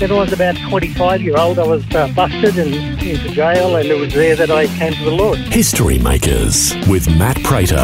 When I was about 25 year old, I was uh, busted and into jail, and it was there that I came to the Lord. History Makers with Matt Prater.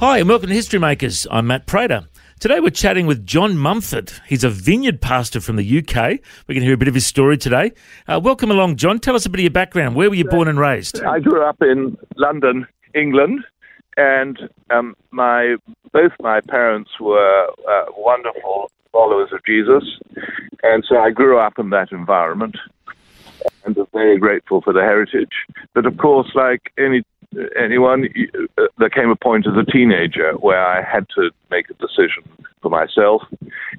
Hi, and welcome to History Makers. I'm Matt Prater. Today we're chatting with John Mumford. He's a vineyard pastor from the UK. We're going to hear a bit of his story today. Uh, welcome along, John. Tell us a bit of your background. Where were you born and raised? I grew up in London, England, and um, my both my parents were uh, wonderful followers of Jesus, and so I grew up in that environment and was very grateful for the heritage. But of course, like any anyone, uh, there came a point as a teenager where I had to make a decision for myself.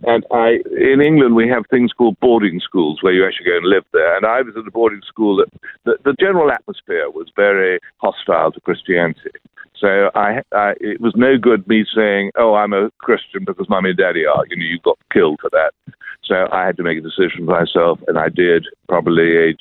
And I, in England, we have things called boarding schools where you actually go and live there. And I was at a boarding school that the, the general atmosphere was very hostile to Christianity. So I, I, it was no good me saying, "Oh, I'm a Christian because mommy and daddy are." You know, you got killed for that. So I had to make a decision for myself, and I did, probably age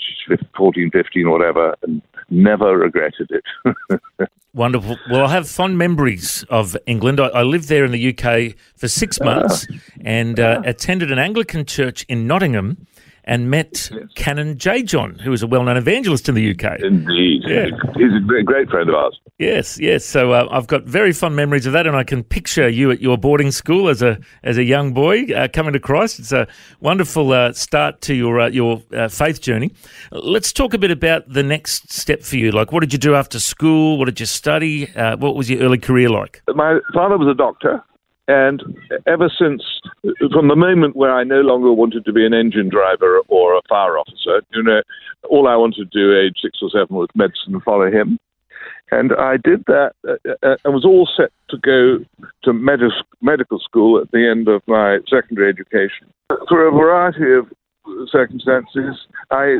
14, 15, whatever, and never regretted it. Wonderful. Well, I have fond memories of England. I, I lived there in the UK for six months and uh, attended an Anglican church in Nottingham and met yes. Canon J. John, who is a well known evangelist in the UK. Indeed. Yeah. He's a great friend of ours. Yes, yes. So uh, I've got very fond memories of that, and I can picture you at your boarding school as a as a young boy uh, coming to Christ. It's a wonderful uh, start to your uh, your uh, faith journey. Let's talk a bit about the next step for you. Like, what did you do after school? What did you study? Uh, what was your early career like? My father was a doctor. And ever since, from the moment where I no longer wanted to be an engine driver or a fire officer, you know, all I wanted to do, age six or seven, was medicine and follow him. And I did that uh, uh, and was all set to go to med- medical school at the end of my secondary education. For a variety of circumstances, I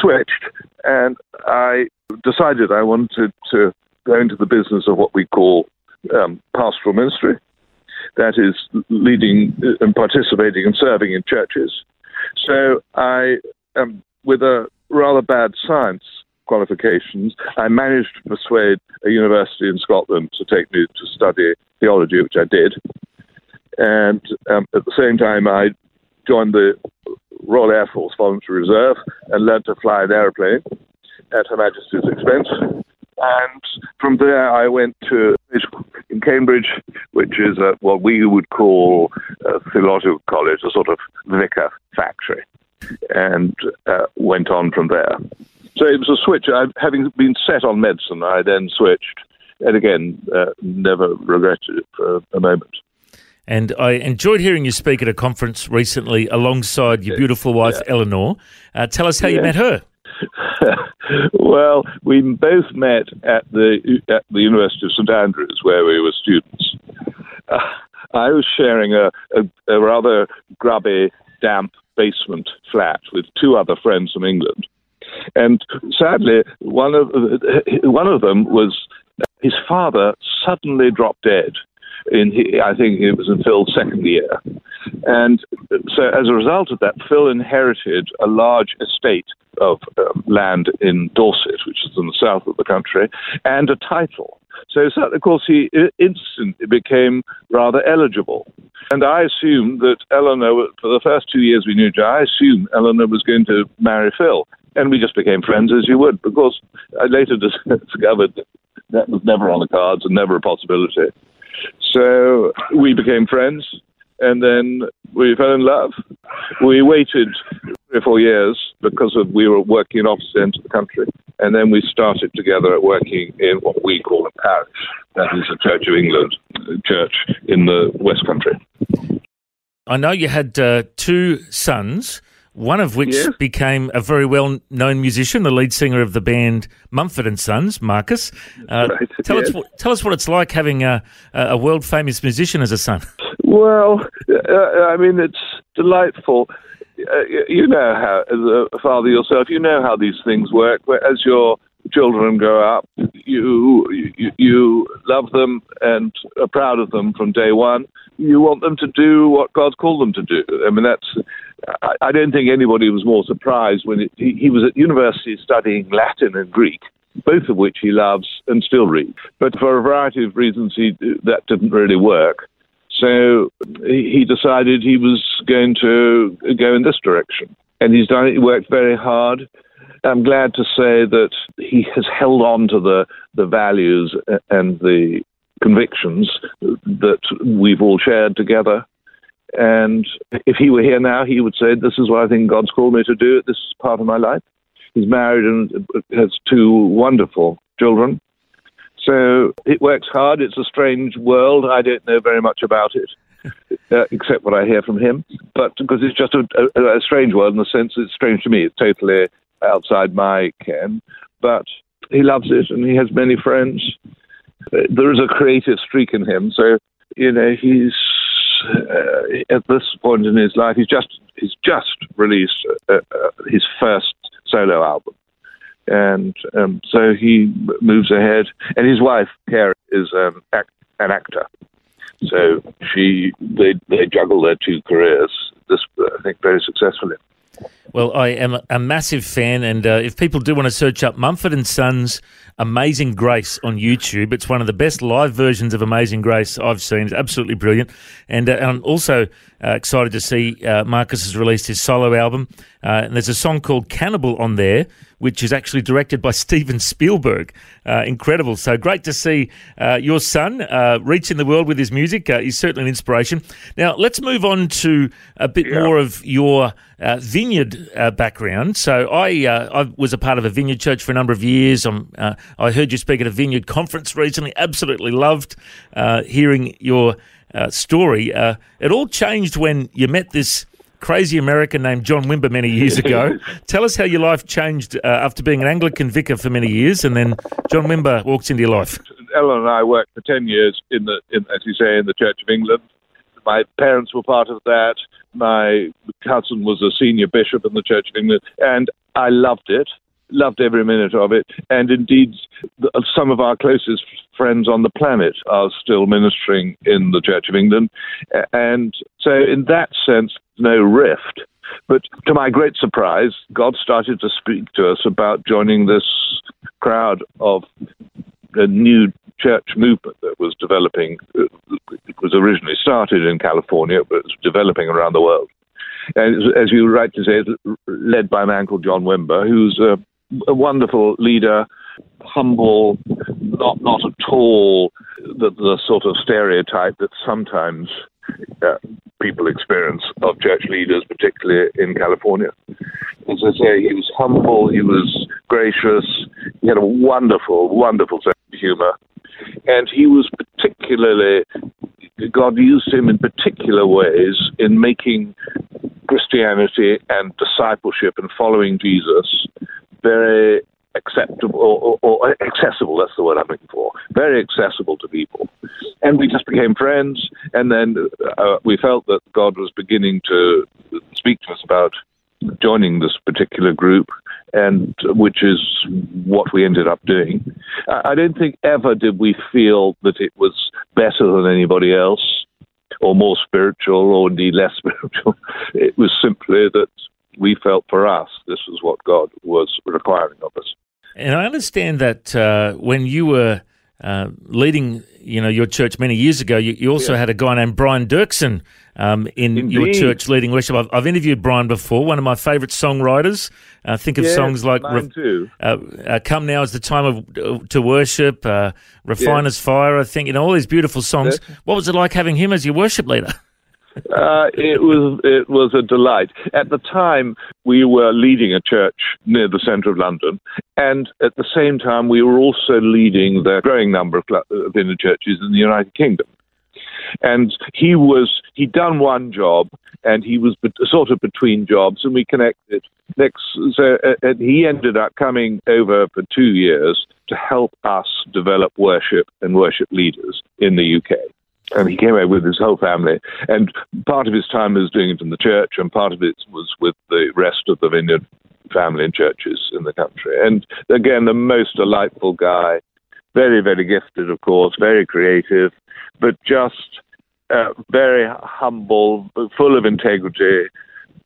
switched and I decided I wanted to go into the business of what we call um, pastoral ministry that is leading and participating and serving in churches. So I, um, with a rather bad science qualifications, I managed to persuade a university in Scotland to take me to study theology, which I did. And um, at the same time, I joined the Royal Air Force Voluntary Reserve and learned to fly an aeroplane at Her Majesty's expense. And from there, I went to in Cambridge, which is a, what we would call a theological college, a sort of vicar factory, and uh, went on from there. So it was a switch. I, having been set on medicine, I then switched, and again, uh, never regretted it for a moment. And I enjoyed hearing you speak at a conference recently alongside your beautiful wife, yeah. Eleanor. Uh, tell us how yeah. you met her. Well, we both met at the at the University of St Andrews, where we were students. Uh, I was sharing a, a, a rather grubby, damp basement flat with two other friends from England, and sadly, one of one of them was his father suddenly dropped dead. In I think it was in Phil's second year, and so as a result of that, Phil inherited a large estate of um, land in Dorset, which is in the south of the country, and a title. So, of course, he instantly became rather eligible. And I assumed that Eleanor, for the first two years we knew each other, I assumed Eleanor was going to marry Phil. And we just became friends as you would. Because I later discovered that that was never on the cards and never a possibility. So we became friends and then we fell in love. We waited three or four years because of we were working in opposite ends of the country, and then we started together working in what we call a parish. That is a Church of England church in the West Country. I know you had uh, two sons, one of which Yes. became a very well known musician, the lead singer of the band Mumford and Sons, Marcus. Uh, Right, tell, us, yes. what- tell us what it's like having a, a world famous musician as a son. Well, uh, I mean, it's delightful. Uh, you know how, as a father yourself, you know how these things work. As your children grow up, you, you you love them and are proud of them from day one. You want them to do what God's called them to do. I mean, that's. I, I don't think anybody was more surprised when it, he, he was at university studying Latin and Greek both of which he loves and still reads. But for a variety of reasons, he, that didn't really work. So he decided he was going to go in this direction. And he's done it. He worked very hard. I'm glad to say that he has held on to the, the values and the convictions that we've all shared together. And if he were here now, he would say, This is what I think God's called me to do. This is part of my life. He's married and has two wonderful children. So it works hard. It's a strange world. I don't know very much about it, uh, except what I hear from him. But because it's just a, a, a strange world in the sense it's strange to me. It's totally outside my ken. But he loves it and he has many friends. Uh, There is a creative streak in him. So, you know, he's uh, at this point in his life, he's just he's just released uh, uh, his first solo album, and um, so he moves ahead. And his wife, Carey, is um, act- an actor, so she they they juggle their two careers. This I think very successfully. Well, I am a massive fan, and uh, if people do want to search up Mumford and Sons Amazing Grace on YouTube, it's one of the best live versions of Amazing Grace I've seen. It's absolutely brilliant. And, uh, I'm also uh, excited to see uh, Marcus has released his solo album. Uh, and there's a song called Cannibal on there, which is actually directed by Steven Spielberg. Uh, incredible. So great to see uh, your son uh, reaching the world with his music. Uh, he's certainly an inspiration. Now, let's move on to a bit more of your uh, vineyard uh, background. So I uh, I was a part of a vineyard church for a number of years. Uh, I heard you speak at a vineyard conference recently. Absolutely loved uh, hearing your uh, story. Uh, it all changed when you met this crazy American named John Wimber many years ago. Tell us how your life changed uh, after being an Anglican vicar for many years, and then John Wimber walks into your life. Ellen and I worked for ten years in the, in, as you say, in the Church of England. My parents were part of that. My cousin was a senior bishop in the Church of England, and I loved it. Loved every minute of it. And indeed, some of our closest friends on the planet are still ministering in the Church of England. And so, in that sense, no rift. But to my great surprise, God started to speak to us about joining this crowd of a new church movement that was developing. uh, It was originally started in California, but it's developing around the world. And as you right to say, led by a man called John Wimber, who's a, a wonderful leader, humble, not not at all the, the sort of stereotype that sometimes uh, people experience of church leaders, particularly in California. As I say, he was humble, he was gracious, he had a wonderful, wonderful sense of humor, and he was particularly, God used him in particular ways in making Christianity and discipleship and following Jesus very acceptable or, or, accessible. That's the word I'm looking for. Very accessible to people, and we just became friends. And then uh, we felt that God was beginning to speak to us about joining this particular group, and which is what we ended up doing. I don't think ever did we feel that it was better than anybody else, or more spiritual, or indeed less spiritual. It was simply that we felt for us this was what God was requiring of us. And I understand that uh, when you were uh, leading, you know, your church many years ago, you, you also had a guy named Brian Doerksen um, in your church leading worship. I've, I've interviewed Brian before, one of my favourite songwriters. Uh, think of Yes, songs like too. uh, uh, "Come Now Is the Time of uh, to Worship," uh, "Refiner's Fire." I think you know all these beautiful songs. What was it like having him as your worship leader? Uh, it was it was a delight. At the time, we were leading a church near the centre of London, and at the same time, we were also leading the growing number of vineyard churches in the United Kingdom. And he was he'd done one job, and he was sort of between jobs, and we connected. Next, so uh, and he ended up coming over for two years to help us develop worship and worship leaders in the UK and he came over with his whole family. And part of his time was doing it in the church, and part of it was with the rest of the vineyard family and churches in the country. And again, the most delightful guy, very, very gifted, of course, very creative, but just uh, very humble, full of integrity.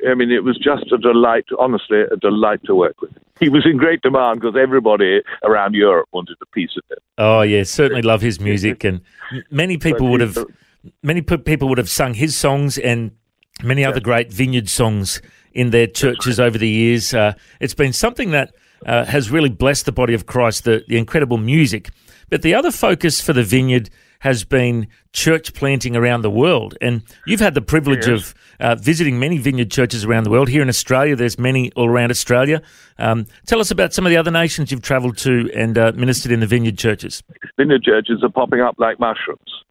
I mean, it was just a delight, honestly, a delight to work with. He was in great demand because everybody around Europe wanted a piece of it. Oh, yeah, certainly love his music, and many people would have many people would have sung his songs and many other great vineyard songs in their churches over the years. Uh, it's been something that uh, has really blessed the body of Christ, the, the incredible music. But the other focus for the vineyard has been church planting around the world. And you've had the privilege yes. of uh, visiting many vineyard churches around the world. Here in Australia, there's many all around Australia. Um, tell us about some of the other nations you've travelled to and uh, ministered in the vineyard churches. Vineyard churches are popping up like mushrooms.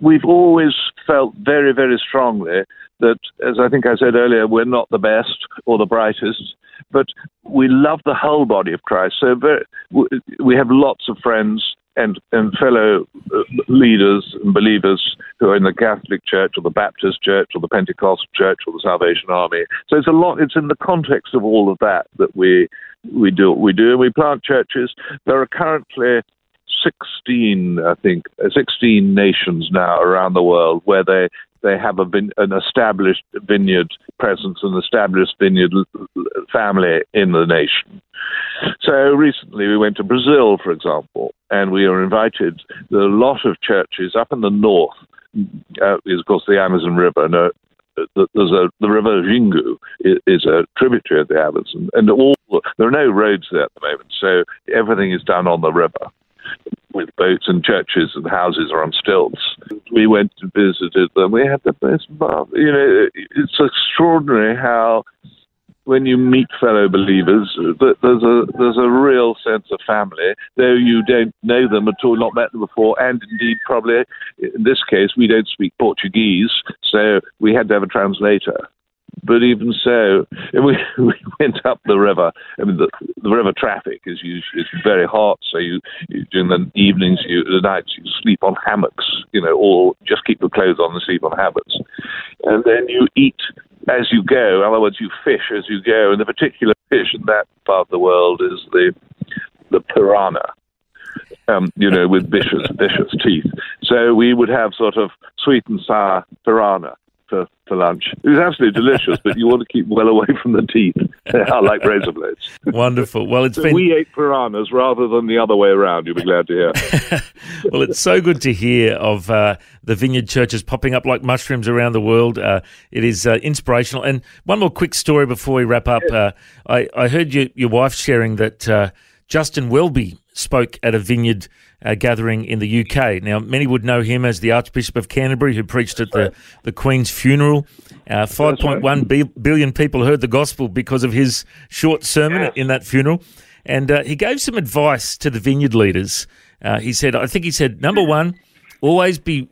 We've always felt very, very strongly that, as I think I said earlier, we're not the best or the brightest, but we love the whole body of Christ. So very, we have lots of friends and, and fellow uh, leaders and believers who are in the Catholic Church or the Baptist Church or the Pentecostal Church or the Salvation Army. So it's a lot. It's in the context of all of that that we we do what we do. We plant churches. There are currently 16, I think, uh, 16 nations now around the world where they they have a vin- an established vineyard presence, an established vineyard family in the nation. So recently we went to Brazil, for example, and we were invited. There are a lot of churches up in the north. Uh, is of course the Amazon River, uh, there's a the river Xingu is a tributary of the Amazon, and all there are no roads there at the moment, so everything is done on the river with boats and churches and houses are on stilts. We went and visited them. We had the best, you know, it's extraordinary how when you meet fellow believers, there's a there's a real sense of family, though you don't know them at all, not met them before, and indeed probably in this case we don't speak Portuguese, so we had to have a translator. But even so, we, we went up the river. I mean, the, the river traffic is usually very hot, so you, you during the evenings, you the nights, you sleep on hammocks, you know, or just keep your clothes on and sleep on hammocks, and then you eat as you go. In other words, you fish as you go, and the particular fish in that part of the world is the the piranha. Um, you know, with vicious, vicious teeth. So we would have sort of sweet and sour piranha for, for lunch. It was absolutely delicious, but you want to keep well away from the teeth. I like razor blades. Wonderful. Well, it's so been we ate piranhas rather than the other way around. You'll be glad to hear. well, it's so good to hear of uh, the vineyard churches popping up like mushrooms around the world. Uh, it is uh, inspirational. And one more quick story before we wrap up. Uh, I, I heard you, your wife sharing that uh, Justin Welby spoke at a vineyard uh, gathering in the UK. Now, many would know him as the Archbishop of Canterbury, who preached at the, the Queen's funeral. Uh, 5.1 right. billion people heard the gospel because of his short sermon in that funeral. And uh, he gave some advice to the vineyard leaders. Uh, he said, I think he said, number one, always be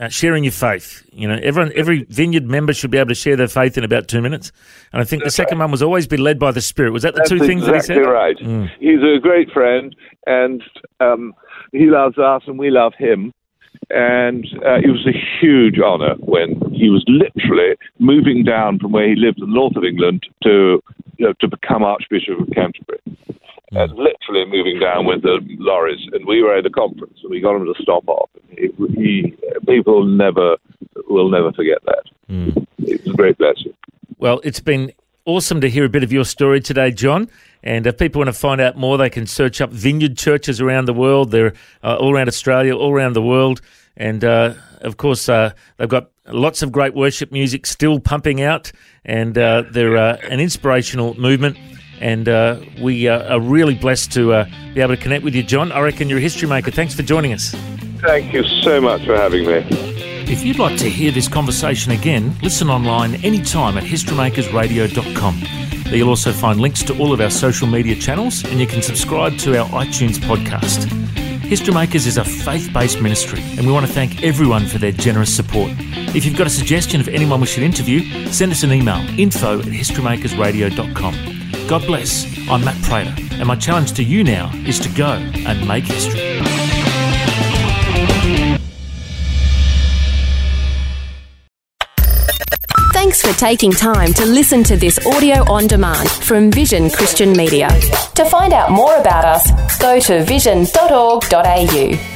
uh, sharing your faith. You know, everyone, every vineyard member should be able to share their faith in about two minutes. And I think That's the second right. one was always be led by the Spirit. Was that the That's two things exactly that he said? right. Mm. He's a great friend, and um, he loves us, and we love him. And uh, it was a huge honour when he was literally moving down from where he lived in the north of England to you know, to become Archbishop of Canterbury and literally moving down with the lorries. And we were at a conference, and we got him to stop off. He, he people never will never forget that. Mm. It was a great blessing. Well, it's been awesome to hear a bit of your story today, John. And if people want to find out more, they can search up vineyard churches around the world. They're uh, all around Australia, all around the world. And uh, of course, uh, they've got lots of great worship music still pumping out. And uh, they're uh, an inspirational movement and uh, we uh, are really blessed to uh, be able to connect with you, John. I reckon you're a history maker. Thanks for joining us. Thank you so much for having me. If you'd like to hear this conversation again, listen online anytime at historymakersradio.com. There you'll also find links to all of our social media channels and you can subscribe to our iTunes podcast. History Makers is a faith based ministry and we want to thank everyone for their generous support. If you've got a suggestion of anyone we should interview, send us an email info at historymakersradio.com. God bless. I'm Matt Prater and my challenge to you now is to go and make history. Thanks for taking time to listen to this audio on demand from Vision Christian Media. To find out more about us, go to vision.org.au.